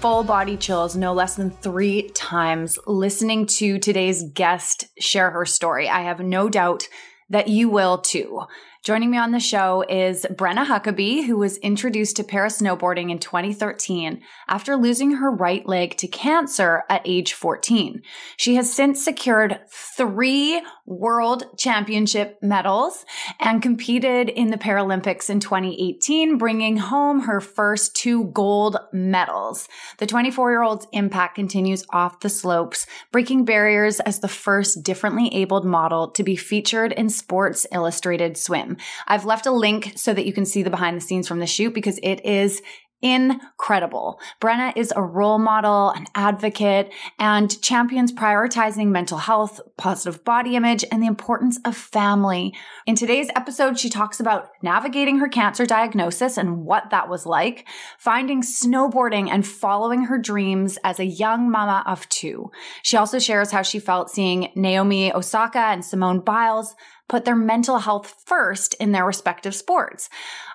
full body chills no less than three times listening to today's guest share her story. I have no doubt that you will too. Joining me on the show is Brenna Huckaby, who was introduced to para snowboarding in 2013 after losing her right leg to cancer at age 14. She has since secured three world championship medals and competed in the Paralympics in 2018, bringing home her first two gold medals. The 24 year old's impact continues off the slopes, breaking barriers as the first differently abled model to be featured in Sports Illustrated Swim. I've left a link so that you can see the behind the scenes from the shoot because it is incredible. Brenna is a role model, an advocate, and champions prioritizing mental health, positive body image, and the importance of family. In today's episode, she talks about navigating her cancer diagnosis and what that was like, finding snowboarding and following her dreams as a young mama of two. She also shares how she felt seeing Naomi Osaka and Simone Biles put their mental health first in their respective sports.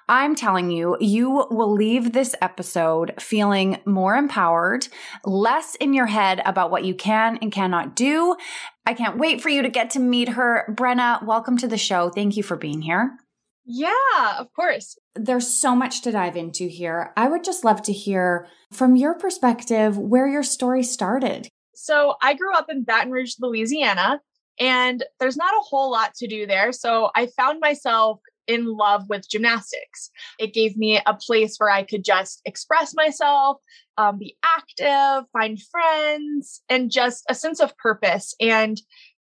I'm telling you, you will leave this episode feeling more empowered, less in your head about what you can and cannot do. I can't wait for you to get to meet her. Brenna, welcome to the show. Thank you for being here. Yeah, of course. There's so much to dive into here. I would just love to hear from your perspective where your story started. So, I grew up in Baton Rouge, Louisiana, and there's not a whole lot to do there. So I found myself in love with gymnastics. It gave me a place where I could just express myself, um, be active, find friends, and just a sense of purpose. And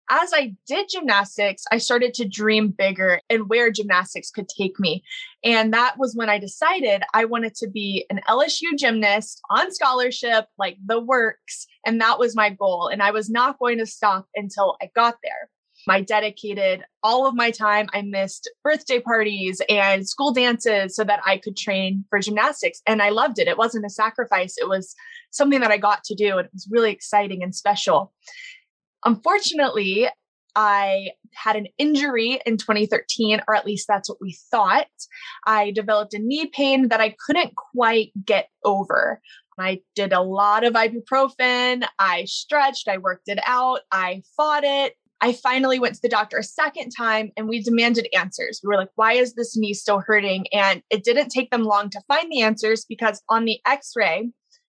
as I did gymnastics, I started to dream bigger and where gymnastics could take me. And that was when I decided I wanted to be an LSU gymnast on scholarship, like the works. And that was my goal. And I was not going to stop until I got there. I dedicated all of my time. I missed birthday parties and school dances so that I could train for gymnastics. And I loved it. It wasn't a sacrifice, it was something that I got to do. And it was really exciting and special. Unfortunately, I had an injury in 2013, or at least that's what we thought. I developed a knee pain that I couldn't quite get over. I did a lot of ibuprofen. I stretched, I worked it out, I fought it. I finally went to the doctor a second time and we demanded answers. We were like, why is this knee still hurting? And it didn't take them long to find the answers because on the x ray,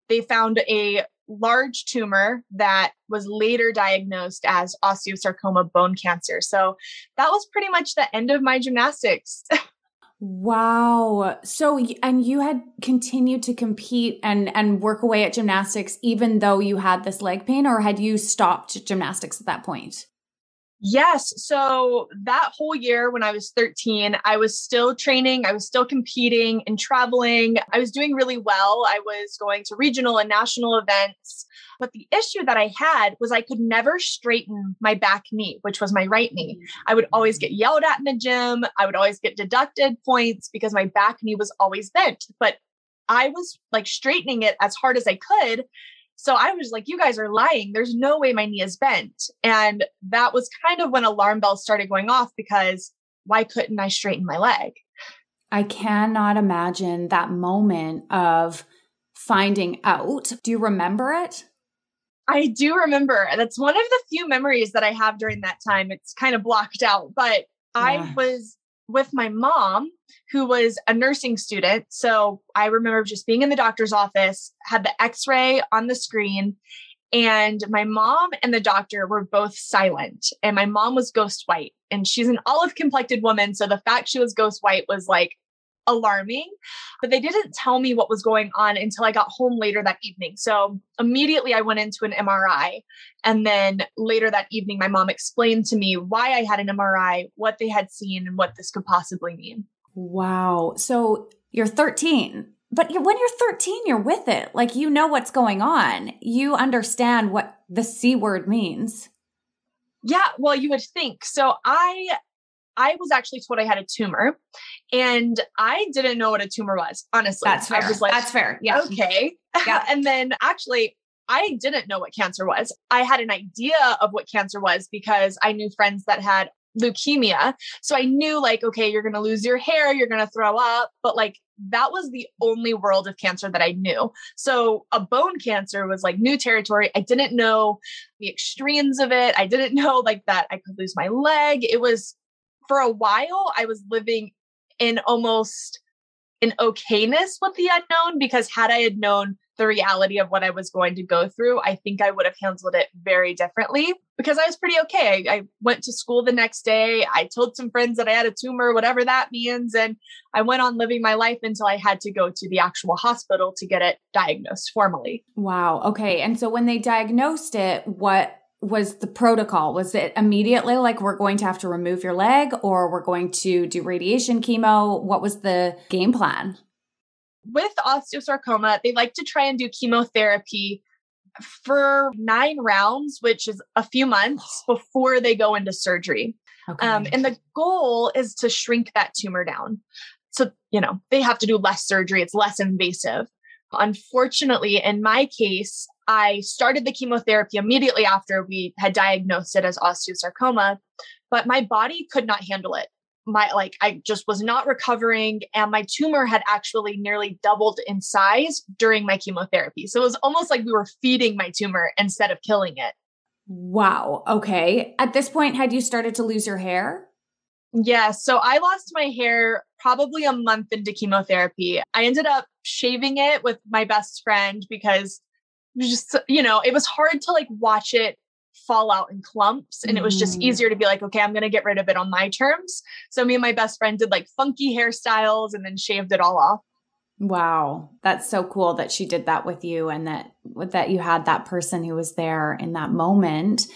they found a large tumor that was later diagnosed as osteosarcoma bone cancer. So that was pretty much the end of my gymnastics. wow. So and you had continued to compete and and work away at gymnastics even though you had this leg pain or had you stopped gymnastics at that point? Yes. So that whole year when I was 13, I was still training, I was still competing and traveling. I was doing really well. I was going to regional and national events. But the issue that I had was I could never straighten my back knee, which was my right knee. I would always get yelled at in the gym. I would always get deducted points because my back knee was always bent. But I was like straightening it as hard as I could. So I was like, you guys are lying. There's no way my knee is bent. And that was kind of when alarm bells started going off because why couldn't I straighten my leg? I cannot imagine that moment of finding out. Do you remember it? I do remember. That's one of the few memories that I have during that time. It's kind of blocked out, but yeah. I was with my mom, who was a nursing student. So I remember just being in the doctor's office, had the x ray on the screen, And my mom and the doctor were both silent. And my mom was ghost white. And she's an olive complected woman. So the fact she was ghost white was like alarming. But they didn't tell me what was going on until I got home later that evening. So immediately I went into an MRI. And then later that evening, my mom explained to me why I had an MRI, what they had seen, and what this could possibly mean. Wow. So you're 13 but when you're 13 you're with it like you know what's going on you understand what the c word means yeah well you would think so i i was actually told i had a tumor and i didn't know what a tumor was honestly that's fair i was like that's fair yeah okay yeah and then actually I didn't know what cancer was. I had an idea of what cancer was because I knew friends that had leukemia. So I knew like, okay, you're going to lose your hair, you're going to throw up, but like that was the only world of cancer that I knew. So a bone cancer was like new territory. I didn't know the extremes of it. I didn't know like that I could lose my leg. It was for a while I was living in almost an okayness with the unknown because had I had known the reality of what I was going to go through, I think I would have handled it very differently because I was pretty okay. I, I, went to school the next day. I told some friends that I had a tumor, whatever that means. And I went on living my life until I had to go to the actual hospital to get it diagnosed formally. Wow. Okay. And so when they diagnosed it, what was the protocol? Was it immediately like we're going to have to remove your leg or we're going to do radiation chemo? What was the game plan? with osteosarcoma, they like to try and do chemotherapy for nine rounds, which is a few months before they go into surgery. Okay. Um, and the goal is to shrink that tumor down. So, you know, they have to do less surgery, it's less invasive. Unfortunately, in my case, I started the chemotherapy immediately after we had diagnosed it as osteosarcoma, but my body could not handle it my like I just was not recovering and my tumor had actually nearly doubled in size during my chemotherapy. So it was almost like we were feeding my tumor instead of killing it. Wow. Okay. At this point had you started to lose your hair? Yeah, so I lost my hair probably a month into chemotherapy. I ended up shaving it with my best friend because it was just you know, it was hard to like watch it fall out in clumps and it was just mm. easier to be like okay i'm going to get rid of it on my terms so me and my best friend did like funky hairstyles and then shaved it all off wow that's so cool that she did that with you and that that you had that person who was there in that moment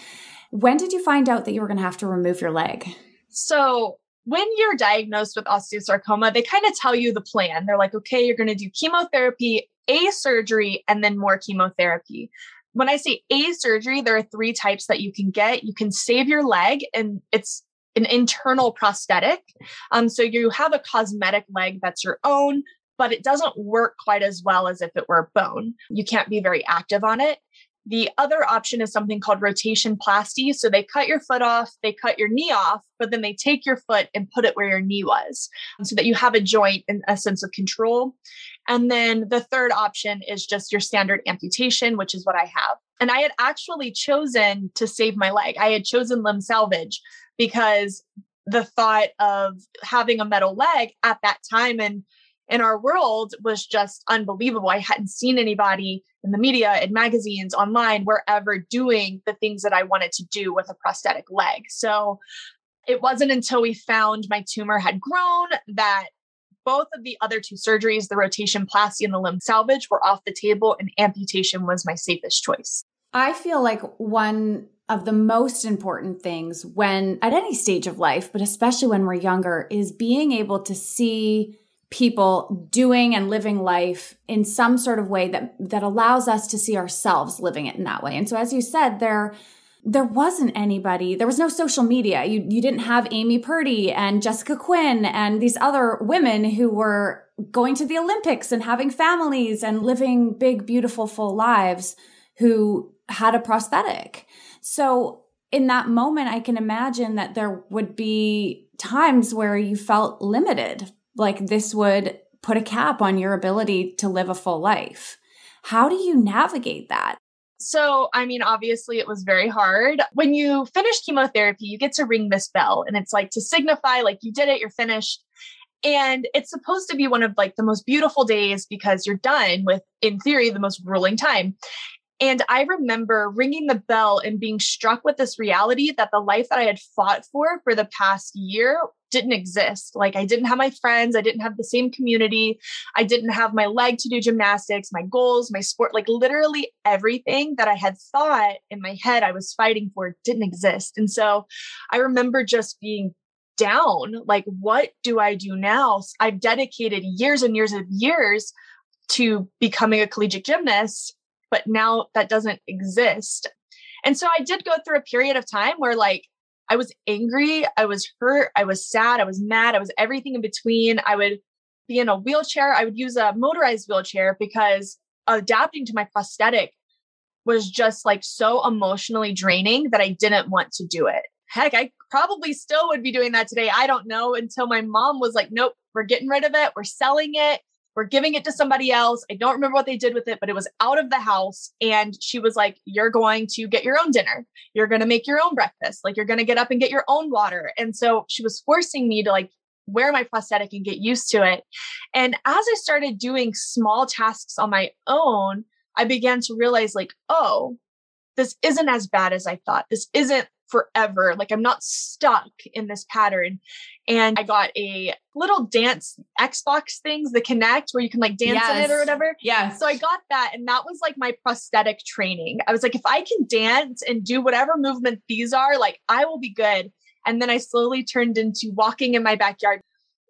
when did you find out that you were going to have to remove your leg so when you're diagnosed with osteosarcoma, they kind of tell you the plan. They're like, okay, you're going to do chemotherapy, a surgery, and then more chemotherapy when I say a surgery, there are three types that you can get. You can save your leg, and it's an internal prosthetic. Um, so you have a cosmetic leg that's your own, but it doesn't work quite as well as if it were bone. You can't be very active on it. The other option is something called rotationplasty. So they cut your foot off, they cut your knee off, but then they take your foot and put it where your knee was um, so that you have a joint and a sense of control. And then the third option is just your standard amputation, which is what I have. And I had actually chosen to save my leg. I had chosen limb salvage because the thought of having a metal leg at that time and in our world was just unbelievable. I hadn't seen anybody in the media, in magazines, online, wherever doing the things that I wanted to do with a prosthetic leg. So it wasn't until we found my tumor had grown that both of the other two surgeries, the rotationplasty and the limb salvage, were off the table, and amputation was my safest choice. I feel like one of the most important things when at any stage of life, but especially when we're younger, is being able to see people doing and living life in some sort of way that that allows us to see ourselves living it in that way. And so as you said, there there wasn't anybody, there was no social media. You, you didn't have Amy Purdy and Jessica Quinn and these other women who were going to the Olympics and having families and living big, beautiful, full lives who had a prosthetic. So in that moment, I can imagine that there would be times where you felt limited, like this would put a cap on your ability to live a full life. How do you navigate that? So, I mean, obviously it was very hard. When you finish chemotherapy, you get to ring this bell and it's like to signify like you did it, you're finished. And it's supposed to be one of like the most beautiful days because you're done with, in theory, the most grueling time. And I remember ringing the bell and being struck with this reality that the life that I had fought for for the past year didn't exist. Like I didn't have my friends, I didn't have the same community, I didn't have my leg to do gymnastics, my goals, my sport, like literally everything that I had thought in my head I was fighting for didn't exist. And so I remember just being down like what do I do now? I've dedicated years and years and years to becoming a collegiate gymnast, but now that doesn't exist. And so I did go through a period of time where like I was angry, I was hurt, I was sad, I was mad, I was everything in between. I would be in a wheelchair. I would use a motorized wheelchair because adapting to my prosthetic was just like so emotionally draining that I didn't want to do it. Heck, I probably still would be doing that today. I don't know until my mom was like, nope, we're getting rid of it. We're selling it. We're giving it to somebody else. I don't remember what they did with it, but it was out of the house. And she was like, You're going to get your own dinner. You're going to make your own breakfast. Like, you're going to get up and get your own water. And so she was forcing me to like wear my prosthetic and get used to it. And as I started doing small tasks on my own, I began to realize, like, oh, this isn't as bad as I thought. This isn't forever. Like I'm not stuck in this pattern. And I got a little dance Xbox things, the Kinect, where you can like dance yes. in it or whatever. Yeah. So I got that. And that was like my prosthetic training. I was like, if I can dance and do whatever movement these are, like I will be good. And then I slowly turned into walking in my backyard.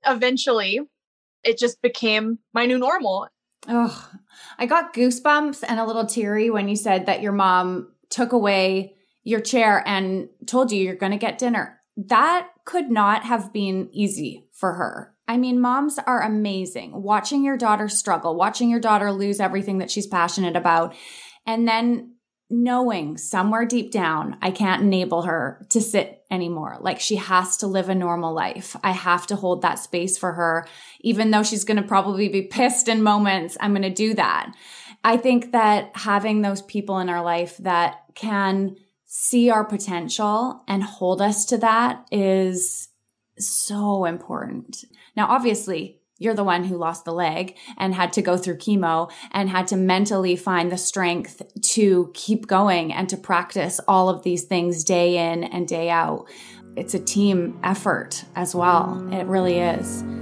Eventually, it just became my new normal. Oh, I got goosebumps and a little teary when you said that your mom took away your chair and told you you're going to get dinner. That could not have been easy for her. I mean, moms are amazing. Watching your daughter struggle, watching your daughter lose everything that she's passionate about, and then knowing somewhere deep down, I can't enable her to sit anymore. Like she has to live a normal life. I have to hold that space for her, even though she's going to probably be pissed in moments. I'm going to do that. I think that having those people in our life that can see our potential and hold us to that is so important. Now, obviously, you're the one who lost the leg and had to go through chemo and had to mentally find the strength to keep going and to practice all of these things day in and day out. It's a team effort as well. It really is.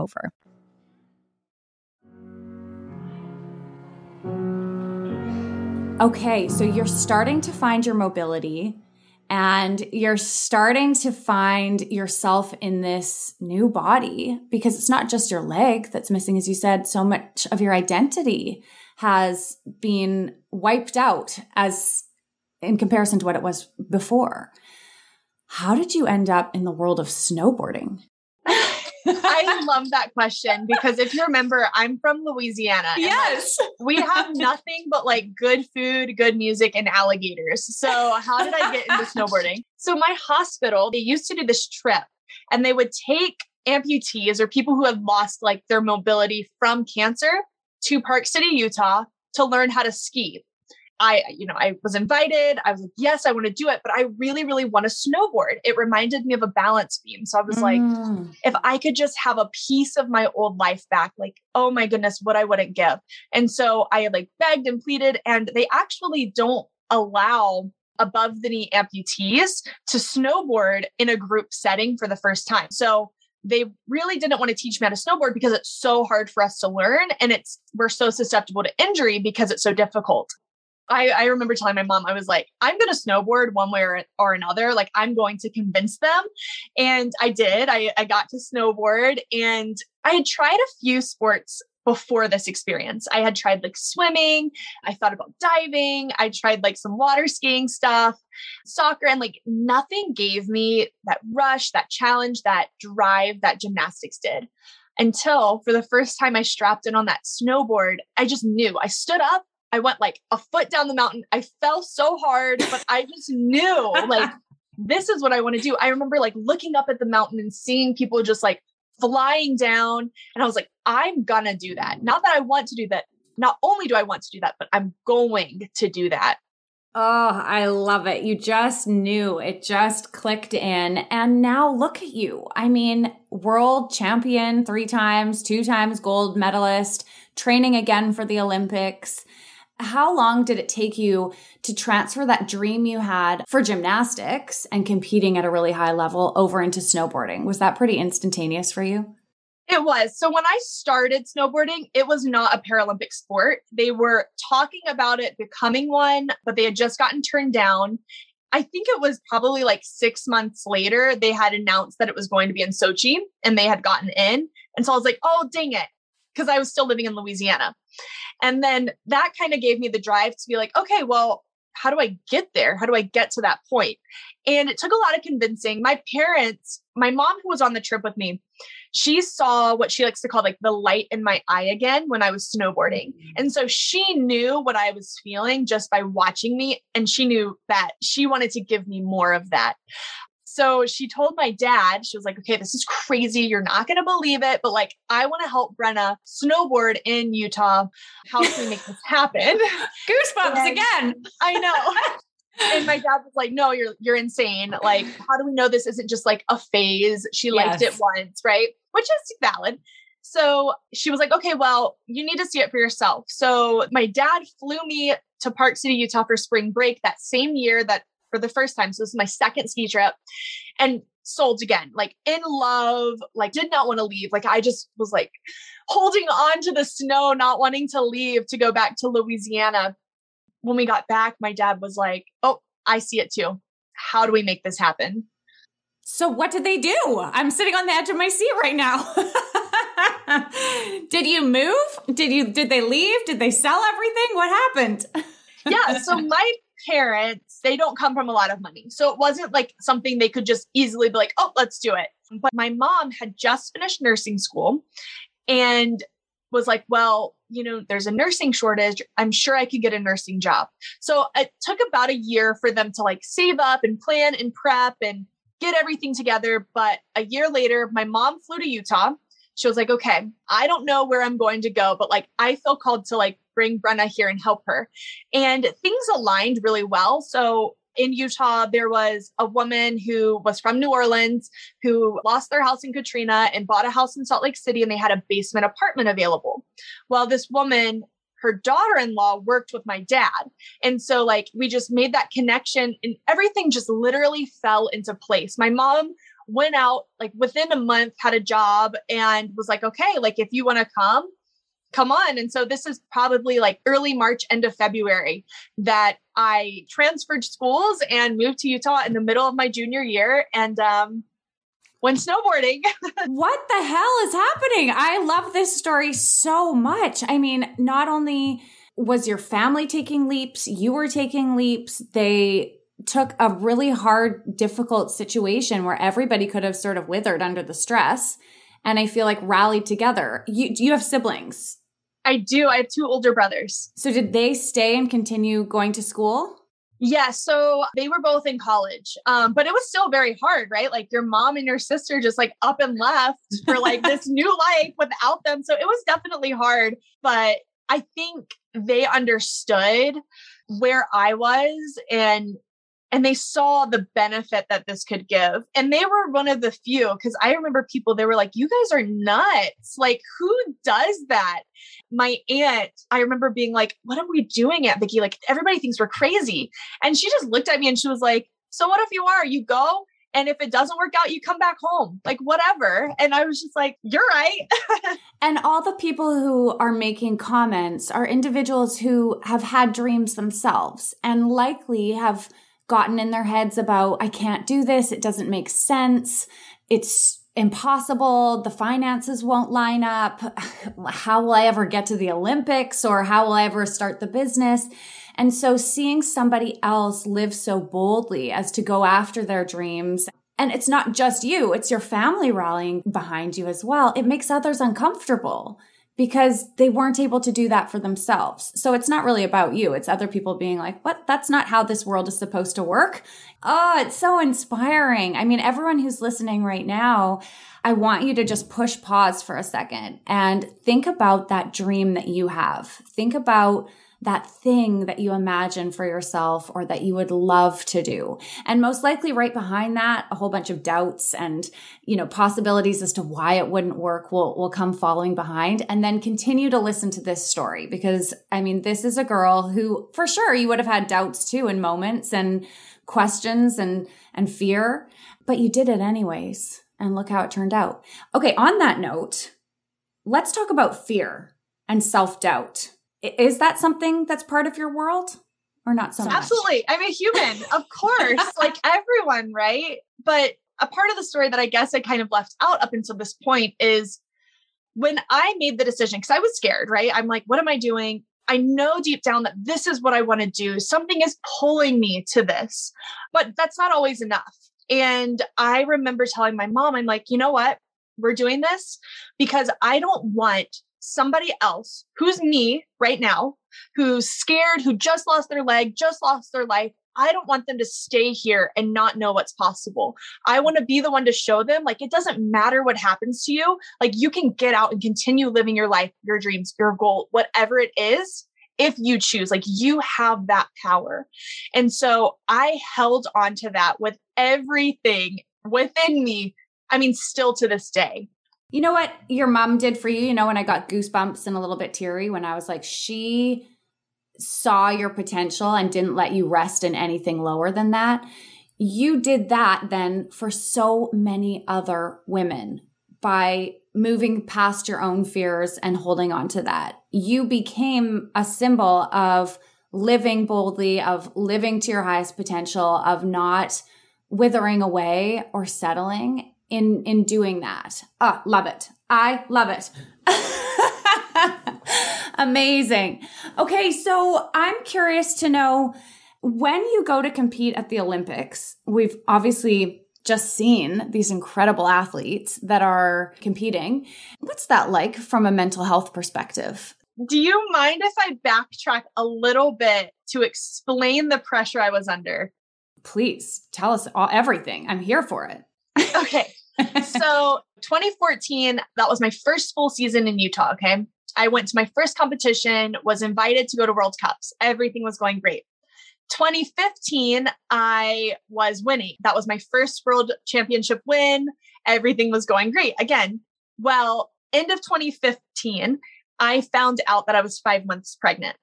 over. Okay, so you're starting to find your mobility and you're starting to find yourself in this new body because it's not just your leg that's missing as you said so much of your identity has been wiped out as in comparison to what it was before how did you end up in the world of snowboarding I love that question because if you remember, I'm from Louisiana. Yes. Like, we have nothing but like good food, good music, and alligators. So, how did I get into snowboarding? So, my hospital, they used to do this trip and they would take amputees or people who have lost like their mobility from cancer to Park City, Utah to learn how to ski. I, you know, I was invited. I was like, yes, I want to do it, but I really, really want to snowboard. It reminded me of a balance beam. So I was mm. like, if I could just have a piece of my old life back, like, oh my goodness, what I wouldn't give. And so I like begged and pleaded, and they actually don't allow above the knee amputees to snowboard in a group setting for the first time. So they really didn't want to teach me how to snowboard because it's so hard for us to learn and it's we're so susceptible to injury because it's so difficult. I, I remember telling my mom, I was like, I'm going to snowboard one way or, or another. Like, I'm going to convince them. And I did. I, I got to snowboard and I had tried a few sports before this experience. I had tried like swimming, I thought about diving, I tried like some water skiing stuff, soccer, and like nothing gave me that rush, that challenge, that drive that gymnastics did. Until for the first time I strapped in on that snowboard, I just knew I stood up I went like a foot down the mountain. I fell so hard, but I just knew like this is what I want to do. I remember like looking up at the mountain and seeing people just like flying down. And I was like, I'm gonna do that. Not that I want to do that. Not only do I want to do that, but I'm going to do that. Oh, I love it. You just knew it just clicked in. And now look at you. I mean, world champion three times, two times gold medalist, training again for the Olympics how long did it take you to transfer that dream you had for gymnastics and competing at a really high level over into snowboarding? Was that pretty instantaneous for you? It was. So when I started snowboarding, it was not a Paralympic sport. They were talking about it becoming one, but they had just gotten turned down. I think it was probably like six months later, they had announced that it was going to be in Sochi and they had gotten in. And so I was like, oh, dang it. Because I was still living in Louisiana. And then that kind of gave me the drive to be like, okay, well, how do I get there? How do I get to that point? And it took a lot of convincing. My parents, my mom who was on the trip with me, she saw what she likes to call like the light in my eye again when I was snowboarding. Mm-hmm. And so she knew what I was feeling just by watching me. And she knew that she wanted to give me more of that. So she told my dad, she was like, okay, this is crazy. You're not going to believe it, but like, I want to help Brenna snowboard in Utah. How can we make this happen? Goosebumps and again. I know. and my dad was like, no, you're, you're insane. Like, how do we know this isn't just like a phase? She liked yes. it once, right? Which is valid. So she was like, okay, well, you need to see it for yourself. So my dad flew me to Park City, Utah for spring break that same year that for the first time. So this is my second ski trip and sold again, like in love, like did not want to leave. Like I just was like holding on to the snow, not wanting to leave to go back to Louisiana. When we got back, my dad was like, Oh, I see it too. How do we make this happen? So what did they do? I'm sitting on the edge of my seat right now. did you move? Did you did they leave? Did they sell everything? What happened? yeah, so my parents, they don't come from a lot of money. So it wasn't like something they could just easily be like, oh, let's do it. But my mom had just finished nursing school and was like, well, you know, there's a nursing shortage. I'm sure I could get a nursing job. So it took about a year for them to like save up and plan and prep and get everything together. But a year later, my mom flew to Utah. She was like, okay, I don't know where I'm going to go, but like I feel called to like bring Brenna here and help her. And things aligned really well. So in Utah, there was a woman who was from New Orleans who lost their house in Katrina and bought a house in Salt Lake City, and they had a basement apartment available. Well, this woman, her daughter in law, worked with my dad. And so, like, we just made that connection, and everything just literally fell into place. My mom went out, like, within a month, had a job, and was like, okay, like, if you want to come, come on. And so this is probably like early March, end of February that I transferred schools and moved to Utah in the middle of my junior year and um, went snowboarding. what the hell is happening? I love this story so much. I mean, not only was your family taking leaps, you were taking leaps. They took a really hard, difficult situation where everybody could have sort of withered under the stress. And I feel like rallied together. You, you have siblings? I do. I have two older brothers. So did they stay and continue going to school? Yeah, so they were both in college, um, but it was still very hard, right? Like your mom and your sister just like up and left for like this new life without them. So it was definitely hard, but I think they understood where I was and and they saw the benefit that this could give. And they were one of the few because I remember people, they were like, You guys are nuts. Like, who does that? My aunt, I remember being like, What are we doing Aunt Vicki? Like, everybody thinks we're crazy. And she just looked at me and she was like, So what if you are? You go. And if it doesn't work out, you come back home, like whatever. And I was just like, You're right. and all the people who are making comments are individuals who have had dreams themselves and likely have gotten in their heads about, I can't do this. It doesn't make sense. It's impossible. The finances won't line up. How will I ever get to the Olympics or how will I ever start the business? And so seeing somebody else live so boldly as to go after their dreams and it's not just you, it's your family rallying behind you as well. It makes others uncomfortable because they weren't able to do that for themselves. So it's not really about you. It's other people being like, what? That's not how this world is supposed to work. Oh, it's so inspiring. I mean, everyone who's listening right now, I want you to just push pause for a second and think about that dream that you have. Think about that thing that you imagine for yourself or that you would love to do. And most likely right behind that, a whole bunch of doubts and, you know, possibilities as to why it wouldn't work will, will come following behind. And then continue to listen to this story because I mean, this is a girl who for sure you would have had doubts too in moments and questions and, and fear, but you did it anyways. And look how it turned out. Okay. On that note, let's talk about fear and self doubt is that something that's part of your world or not so much? Absolutely. I'm a human, of course, like everyone, right? But a part of the story that I guess I kind of left out up until this point is when I made the decision, because I was scared, right? I'm like, what am I doing? I know deep down that this is what I want to do. Something is pulling me to this, but that's not always enough. And I remember telling my mom, I'm like, you know what? We're doing this because I don't want somebody else who's me right now, who's scared, who just lost their leg, just lost their life. I don't want them to stay here and not know what's possible. I want to be the one to show them like it doesn't matter what happens to you. Like you can get out and continue living your life, your dreams, your goal, whatever it is, if you choose. Like you have that power. And so I held on to that with everything within me. I mean, still to this day. You know what your mom did for you? You know, when I got goosebumps and a little bit teary when I was like, she saw your potential and didn't let you rest in anything lower than that. You did that then for so many other women by moving past your own fears and holding on to that. You became a symbol of living boldly, of living to your highest potential, of not withering away or settling in in doing that. Ah, love it. I love it. Amazing. Okay, so I'm curious to know when you go to compete at the Olympics, we've obviously just seen these incredible athletes that are competing. What's that like from a mental health perspective? Do you mind if I backtrack a little bit to explain the pressure I was under? Please tell us all, everything. I'm here for it. okay so 2014, that was my first full season in Utah. Okay. I went to my first competition, was invited to go to World Cups. Everything was going great. 2015, I was winning. That was my first world championship win. Everything was going great. Again, well, end of 2015, I found out that I was five months pregnant.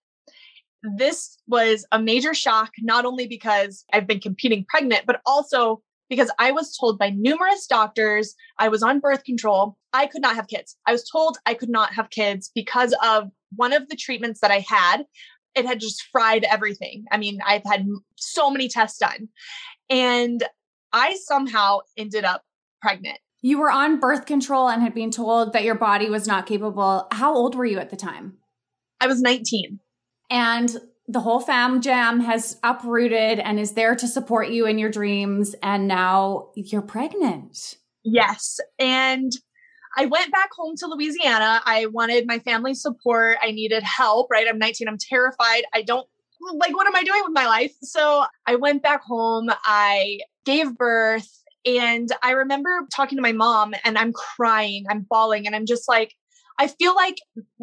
This was a major shock, not only because I've been competing pregnant, but also because I was told by numerous doctors I was on birth control. I could not have kids. I was told I could not have kids because of one of the treatments that I had. It had just fried everything. I mean, I've had so many tests done. And I somehow ended up pregnant. You were on birth control and had been told that your body was not capable. How old were you at the time? I was 19. And the whole fam jam has uprooted and is there to support you in your dreams. And now you're pregnant. Yes. And I went back home to Louisiana. I wanted my family support. I needed help, right? I'm 19. I'm terrified. I don't like, what am I doing with my life? So I went back home. I gave birth. And I remember talking to my mom and I'm crying, I'm bawling, and I'm just like, I feel like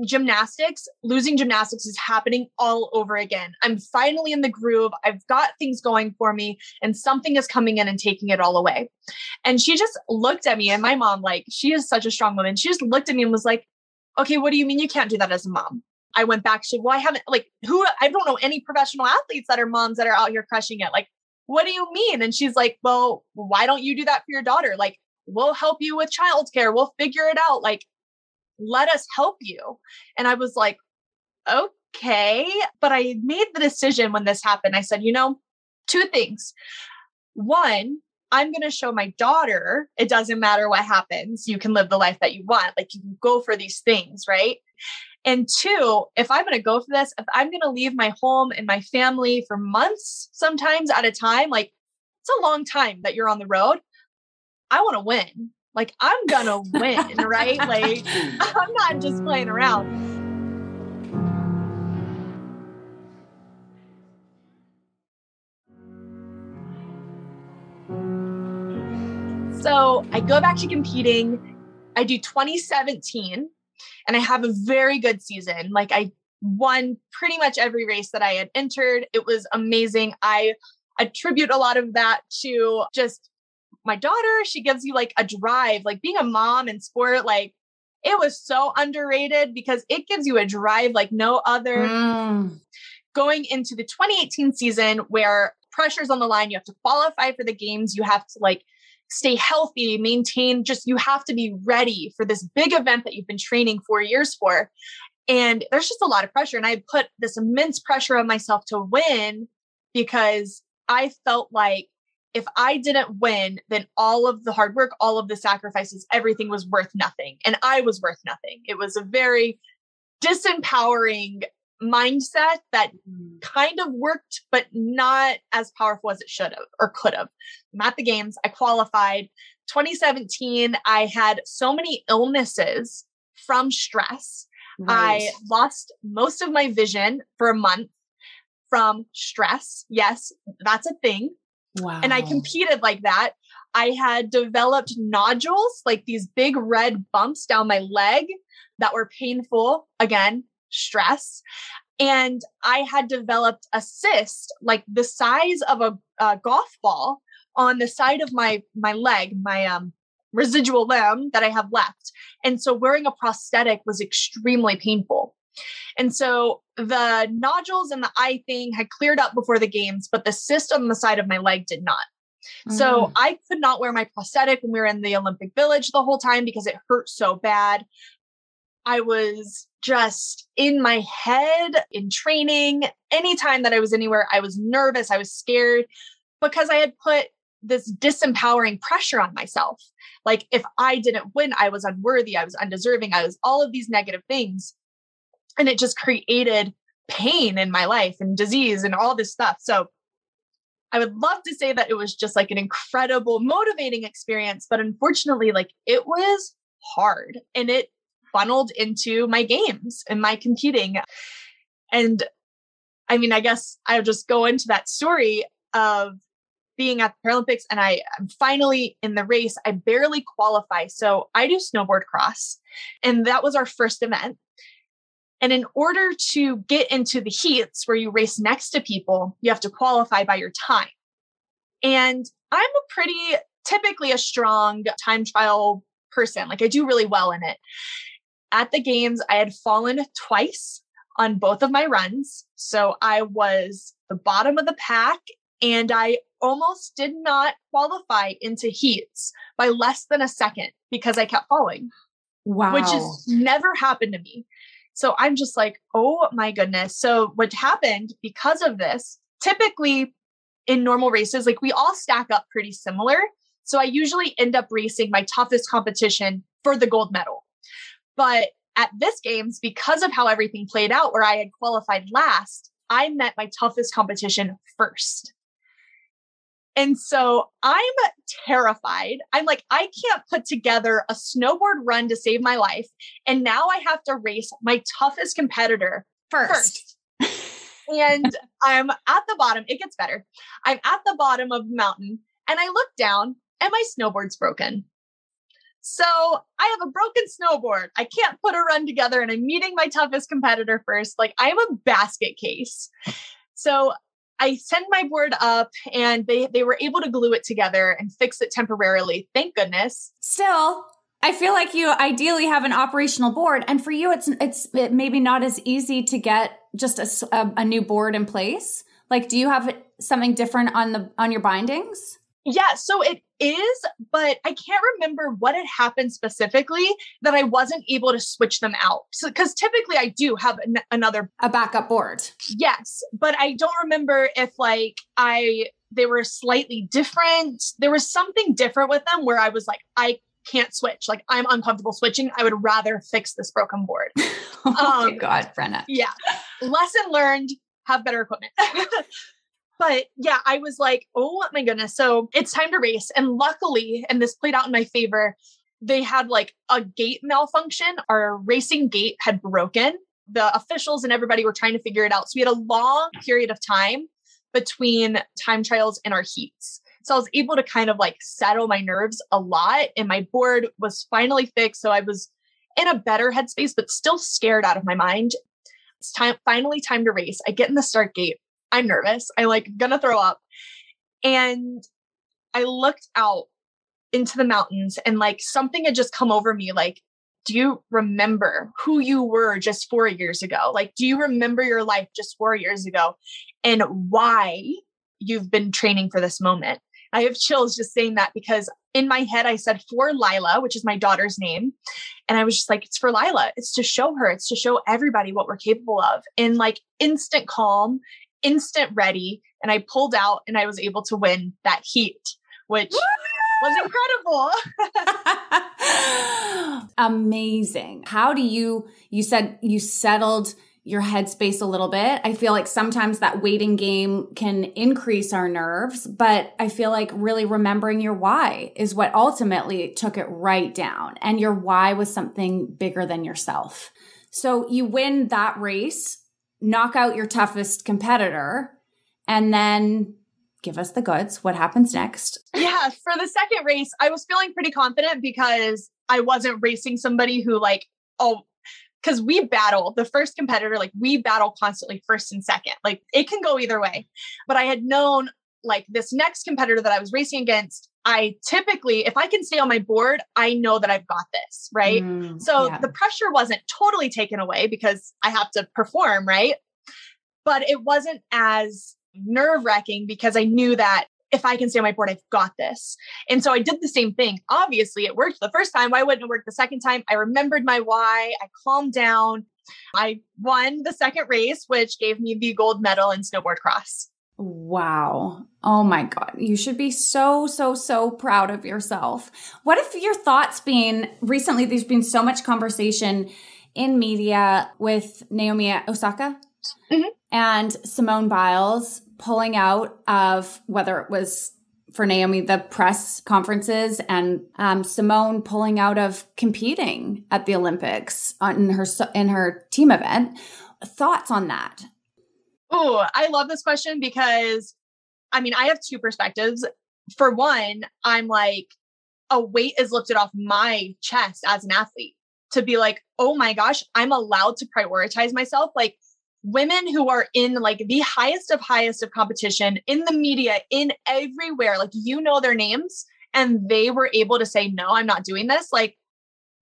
gymnastics, losing gymnastics is happening all over again. I'm finally in the groove. I've got things going for me, and something is coming in and taking it all away. And she just looked at me, and my mom, like, she is such a strong woman. She just looked at me and was like, Okay, what do you mean you can't do that as a mom? I went back, she, well, I haven't, like, who, I don't know any professional athletes that are moms that are out here crushing it. Like, what do you mean? And she's like, well, why don't you do that for your daughter? Like, we'll help you with childcare. We'll figure it out. Like, let us help you. And I was like, okay. But I made the decision when this happened. I said, you know, two things. One, I'm going to show my daughter it doesn't matter what happens. You can live the life that you want. Like you can go for these things, right? And two, if I'm going to go for this, if I'm going to leave my home and my family for months, sometimes at a time, like it's a long time that you're on the road. I want to win like I'm gonna win, right? Like I'm not just playing around. So I go back to competing. I do 2017 and I have a very good season. Like I won pretty much every race that I had entered. It was amazing. I attribute a lot of that to just my daughter, she gives you like a drive, like being a mom in sport, like it was so underrated because it gives you a drive like no other. Mm. Going into the 2018 season where pressure's on the line, you have to qualify for the games, you have to like stay healthy, maintain just you have to be ready for this big event that you've been training four years for. And there's just a lot of pressure. And I put this immense pressure on myself to win because I felt like if I didn't win, then all of the hard work, all of the sacrifices, everything was worth nothing. And I was worth nothing. It was a very disempowering mindset that mm. kind of worked, but not as powerful as it should have or could have. I'm at the games, I qualified. 2017, I had so many illnesses from stress. Right. I lost most of my vision for a month from stress. Yes, that's a thing. Wow. And I competed like that. I had developed nodules, like these big red bumps down my leg that were painful. Again, stress. And I had developed a cyst, like the size of a, a golf ball on the side of my my leg, my um residual limb that I have left. And so wearing a prosthetic was extremely painful. And so the nodules and the eye thing had cleared up before the games, but the cyst on the side of my leg did not. Mm. So I could not wear my prosthetic when we were in the Olympic Village the whole time because it hurt so bad. I was just in my head in training. Anytime that I was anywhere, I was nervous, I was scared because I had put this disempowering pressure on myself. Like if I didn't win, I was unworthy, I was undeserving, I was all of these negative things and it just created pain in my life and disease and all this stuff. So I would love to say that it was just like an incredible, motivating experience, but unfortunately, like it was hard and it funneled into my games and my competing. And I mean, I guess I'll just go into that story of being at the Paralympics and I am finally in the race. I barely qualify. So I do snowboard cross. And that was our first event. And in order to get into the heats where you race next to people, you have to qualify by your time. And I'm a pretty, typically a strong time trial person. Like I do really well in it. At the games, I had fallen twice on both of my runs. So I was the bottom of the pack and I almost did not qualify into heats by less than a second because I kept falling. Wow. Which has never happened to me. So I'm just like, oh my goodness. So what happened because of this, typically in normal races, like we all stack up pretty similar. So I usually end up racing my toughest competition for the gold medal. But at this games, because of how everything played out, where I had qualified last, I met my toughest competition first. And so I'm terrified. I'm like, I can't put together a snowboard run to save my life. And now I have to race my toughest competitor first. first. and I'm at the bottom. It gets better. I'm at the bottom of the mountain and I look down and my snowboard's broken. So I have a broken snowboard. I can't put a run together and I'm meeting my toughest competitor first. Like I am a basket case. So I send my board up and they they were able to glue it together and fix it temporarily. Thank goodness. Still, I feel like you ideally have an operational board and for you it's it's it maybe not as easy to get just a, a, a new board in place. Like do you have something different on the on your bindings? Yeah, so it is, but I can't remember what had happened specifically that I wasn't able to switch them out. So, because typically I do have an- another a backup board. Yes, but I don't remember if like I they were slightly different. There was something different with them where I was like, I can't switch. Like I'm uncomfortable switching. I would rather fix this broken board. oh um, my God, Brenna. Yeah. Lesson learned. Have better equipment. But yeah, I was like, oh my goodness. So it's time to race. And luckily, and this played out in my favor, they had like a gate malfunction. Our racing gate had broken. The officials and everybody were trying to figure it out. So we had a long period of time between time trials and our heats. So I was able to kind of like settle my nerves a lot. And my board was finally fixed. So I was in a better headspace, but still scared out of my mind. It's time, finally time to race. I get in the start gate I'm nervous. I like gonna throw up. And I looked out into the mountains and like something had just come over me like do you remember who you were just 4 years ago? Like do you remember your life just 4 years ago and why you've been training for this moment? I have chills just saying that because in my head I said for Lila, which is my daughter's name. And I was just like, it's for Lila. It's to show her, it's to show everybody what we're capable of. In like instant calm instant ready and I pulled out and I was able to win that heat, which was incredible. Amazing. How do you, you said you settled your headspace a little bit. I feel like sometimes that waiting game can increase our nerves, but I feel like really remembering your why is what ultimately took it right down. And your why was something bigger than yourself. So you win that race knock out your toughest competitor, and then give us the goods. What happens next? Yeah, for the second race, I was feeling pretty confident because I wasn't racing somebody who, like, oh, because we battle the first competitor, like, we battle constantly first and second. Like, it can go either way. But I had known, like, this next competitor that I was racing against, I typically, if I can stay on my board, I know that I've got this, right? Mm, so yeah. the pressure wasn't totally taken away because I have to perform, right? But it wasn't as nerve wracking because I knew that if I can stay on my board, I've got this. And so I did the same thing. Obviously, it worked the first time. Why wouldn't it work the second time? I remembered my why. I calmed down. I won the second race, which gave me the gold medal in snowboard cross. Wow. Oh my God. You should be so, so, so proud of yourself. What if your thoughts being recently, there's been so much conversation in media with Naomi Osaka mm-hmm. and Simone Biles pulling out of whether it was for Naomi, the press conferences and um, Simone pulling out of competing at the Olympics in her, in her team event. Thoughts on that? Oh, I love this question because I mean, I have two perspectives. For one, I'm like, a weight is lifted off my chest as an athlete to be like, oh my gosh, I'm allowed to prioritize myself. Like women who are in like the highest of highest of competition in the media, in everywhere, like you know their names, and they were able to say, no, I'm not doing this. Like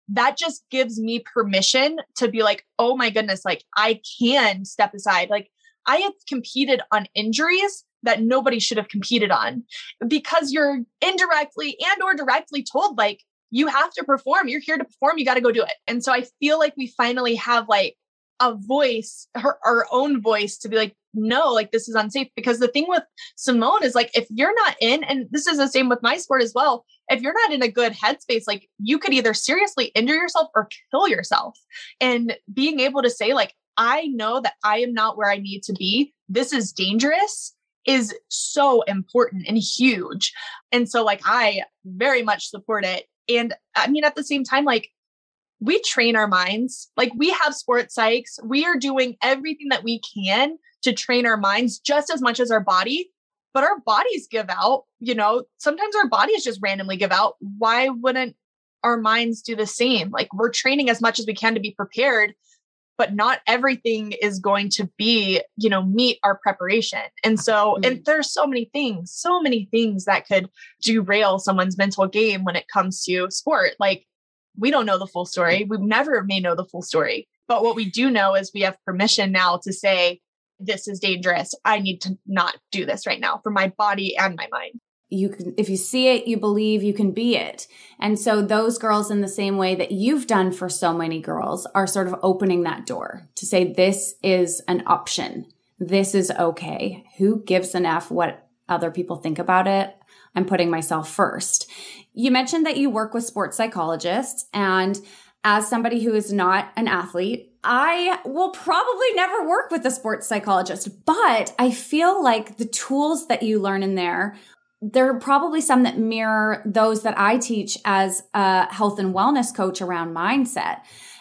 that just gives me permission to be like, oh my goodness, like I can step aside. Like I have competed on injuries that nobody should have competed on because you're indirectly and or directly told like you have to perform. You're here to perform. You got to go do it. And so i feel like we finally have like a voice her our own voice to be like no like this is unsafe. Because the thing with simone is like if you're not in and this is the same with my sport as well if you're not in a good headspace like you could either seriously injure yourself or kill yourself. And being able to say like i know that i am not where i need to be this is dangerous is so important and huge. And so, like, I very much support it. And I mean, at the same time, like, we train our minds. Like, we have sports psychs. We are doing everything that we can to train our minds just as much as our body. But our bodies give out, you know, sometimes our bodies just randomly give out. Why wouldn't our minds do the same? Like, we're training as much as we can to be prepared but not everything is going to be, you know, meet our preparation. And so, mm-hmm. and there's so many things, so many things that could derail someone's mental game when it comes to sport. Like, we don't know the full story. We never may know the full story. But what we do know is we have permission now to say, this is dangerous. I need to not do this right now for my body and my mind you can if you see it you believe you can be it. And so those girls in the same way that you've done for so many girls are sort of opening that door to say this is an option. This is okay. Who gives an f what other people think about it? I'm putting myself first. You mentioned that you work with sports psychologists and as somebody who is not an athlete I will probably never work with a sports psychologist, but I feel like the tools that you learn in there there are probably some that mirror those that I teach as a health and wellness coach around mindset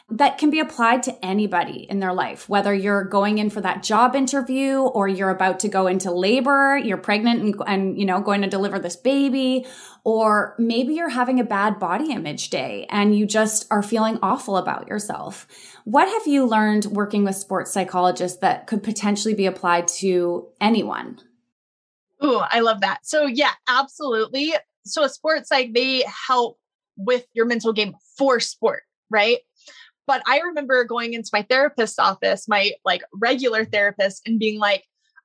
that can be applied to anybody in their life, whether you're going in for that job interview or you're about to go into labor, you're pregnant and, and, you know, going to deliver this baby, or maybe you're having a bad body image day and you just are feeling awful about yourself. What have you learned working with sports psychologists that could potentially be applied to anyone? Ooh, I love that. So yeah, absolutely. So a sports like they help with your mental game for sport, right? But I remember going into my therapist's office, my like regular therapist, and being like,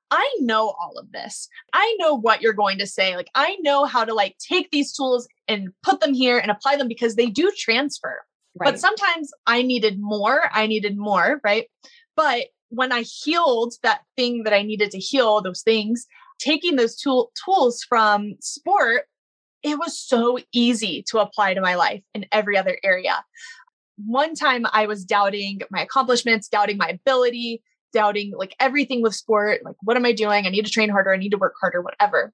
I know all of this. I know what you're going to say. Like, I know how to like take these tools and put them here and apply them because they do transfer. Right. But sometimes I needed more. I needed more. Right. But when I healed that thing that I needed to heal, those things, taking those tool, tools from sport, it was so easy to apply to my life in every other area. One time I was doubting my accomplishments, doubting my ability, doubting like everything with sport. Like, what am I doing? I need to train harder. I need to work harder, whatever.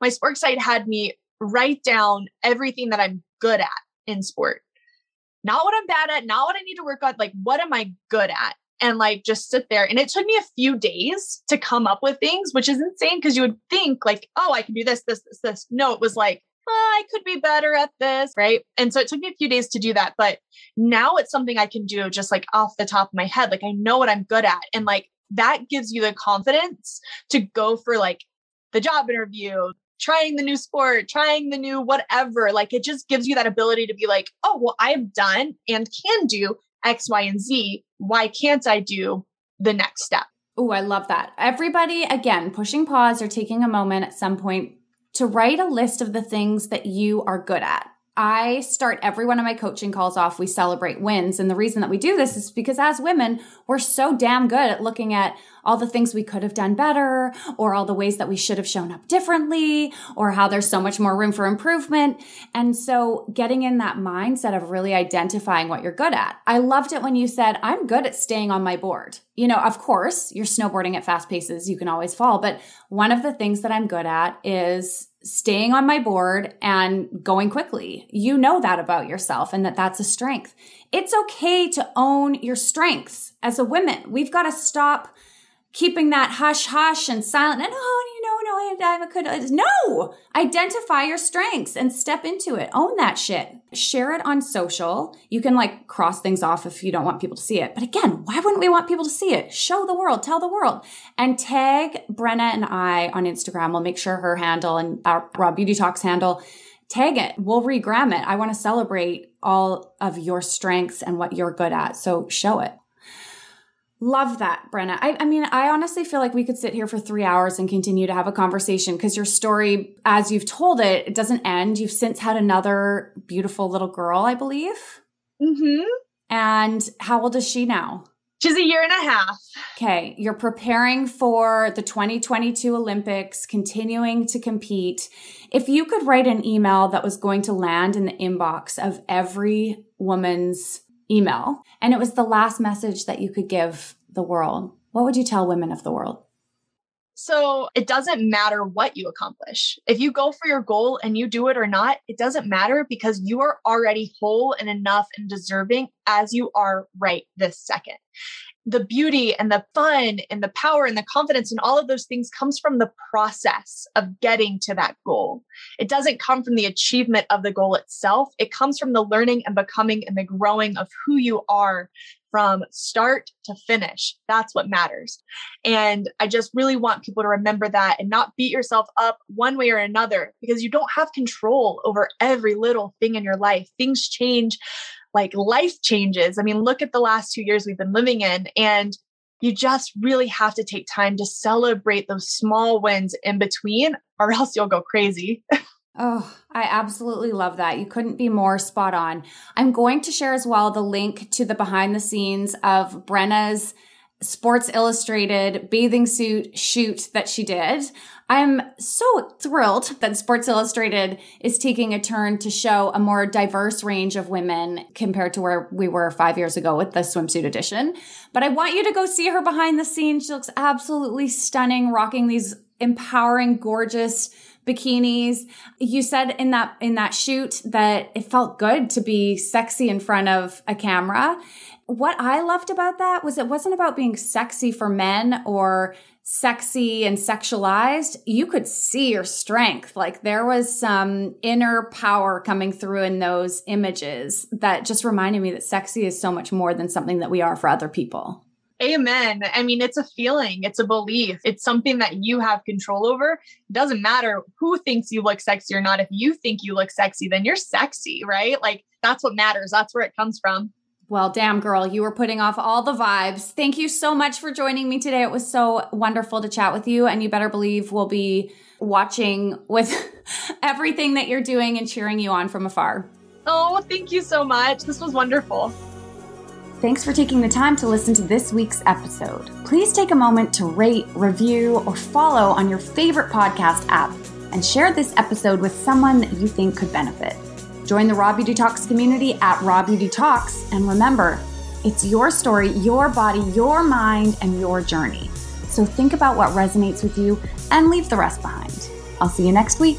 My sports psych had me write down everything that I'm good at in sport. Not what I'm bad at, not what I need to work on, like what am I good at? And like just sit there. And it took me a few days to come up with things, which is insane because you would think like, oh, I can do this, this, this, this. No, it was like, oh, I could be better at this. Right. And so it took me a few days to do that. But now it's something I can do just like off the top of my head. Like I know what I'm good at. And like that gives you the confidence to go for like the job interview, trying the new sport, trying the new whatever. Like it just gives you that ability to be like, oh, well, I've done and can do X, Y, and Z. Why can't I do the next step? Oh, I love that. Everybody, again, pushing pause or taking a moment at some point to write a list of the things that you are good at. I start every one of my coaching calls off. We celebrate wins. And the reason that we do this is because as women, we're so damn good at looking at all the things we could have done better or all the ways that we should have shown up differently or how there's so much more room for improvement. And so getting in that mindset of really identifying what you're good at. I loved it when you said, I'm good at staying on my board. You know, of course, you're snowboarding at fast paces. You can always fall. But one of the things that I'm good at is staying on my board and going quickly. You know that about yourself and that that's a strength. It's okay to own your strengths as a woman. We've got to stop keeping that hush hush and silent and oh you know no I'm a good no! Identify your strengths and step into it. Own that shit. Share it on social. You can like cross things off if you don't want people to see it. But again why wouldn't we want people to see it? Show the world. Tell the world. And tag Brenna and I on Instagram. We'll make sure her handle and our Raw Beauty Talks handle. Tag it. We'll regram it. I want to celebrate all of your strengths and what you're good at. So show it Love that, Brenna. I, I, mean, I honestly feel like we could sit here for three hours and continue to have a conversation because your story, as you've told it, it doesn't end. You've since had another beautiful little girl, I believe. Mm-hmm. And how old is she now? She's a year and a half. Okay. You're preparing for the 2022 Olympics, continuing to compete. If you could write an email that was going to land in the inbox of every woman's email, and it was the last message that you could give the world, what would you tell women of the world? So it doesn't matter what you accomplish. If you go for your goal and you do it or not, it doesn't matter because you are already whole and enough and deserving as you are right this second. The beauty and the fun and the power and the confidence and all of those things comes from the process of getting to that goal. It doesn't come from the achievement of the goal itself. It comes from the learning and becoming and the growing of who you are from start to finish. That's what matters. And I just really want people to remember that and not beat yourself up one way or another because you don't have control over every little thing in your life. Things change like life changes. I mean, look at the last two years we've been living in and you just really have to take time to celebrate those small wins in between or else you'll go crazy. Oh, I absolutely love that. You couldn't be more spot on. I'm going to share as well the link to the behind the scenes of Brenna's Sports Illustrated bathing suit shoot that she did. I'm so thrilled that Sports Illustrated is taking a turn to show a more diverse range of women compared to where we were five years ago with the swimsuit edition. But I want you to go see her behind the scenes. She looks absolutely stunning, rocking these empowering, gorgeous bikinis. You said in that, in that shoot that it felt good to be sexy in front of a camera. What I loved about that was it wasn't about being sexy for men or sexy and sexualized. You could see your strength. Like there was some inner power coming through in those images that just reminded me that sexy is so much more than something that we are for other people. Amen. I mean, it's a feeling, it's a belief, it's something that you have control over. It doesn't matter who thinks you look sexy or not. If you think you look sexy, then you're sexy, right? Like that's what matters. That's where it comes from. Well, damn, girl, you were putting off all the vibes. Thank you so much for joining me today. It was so wonderful to chat with you. And you better believe we'll be watching with everything that you're doing and cheering you on from afar. Oh, thank you so much. This was wonderful. Thanks for taking the time to listen to this week's episode. Please take a moment to rate, review, or follow on your favorite podcast app and share this episode with someone that you think could benefit. Join the Raw Beauty Talks community at Raw Beauty Talks, and remember, it's your story, your body, your mind, and your journey. So think about what resonates with you and leave the rest behind. I'll see you next week.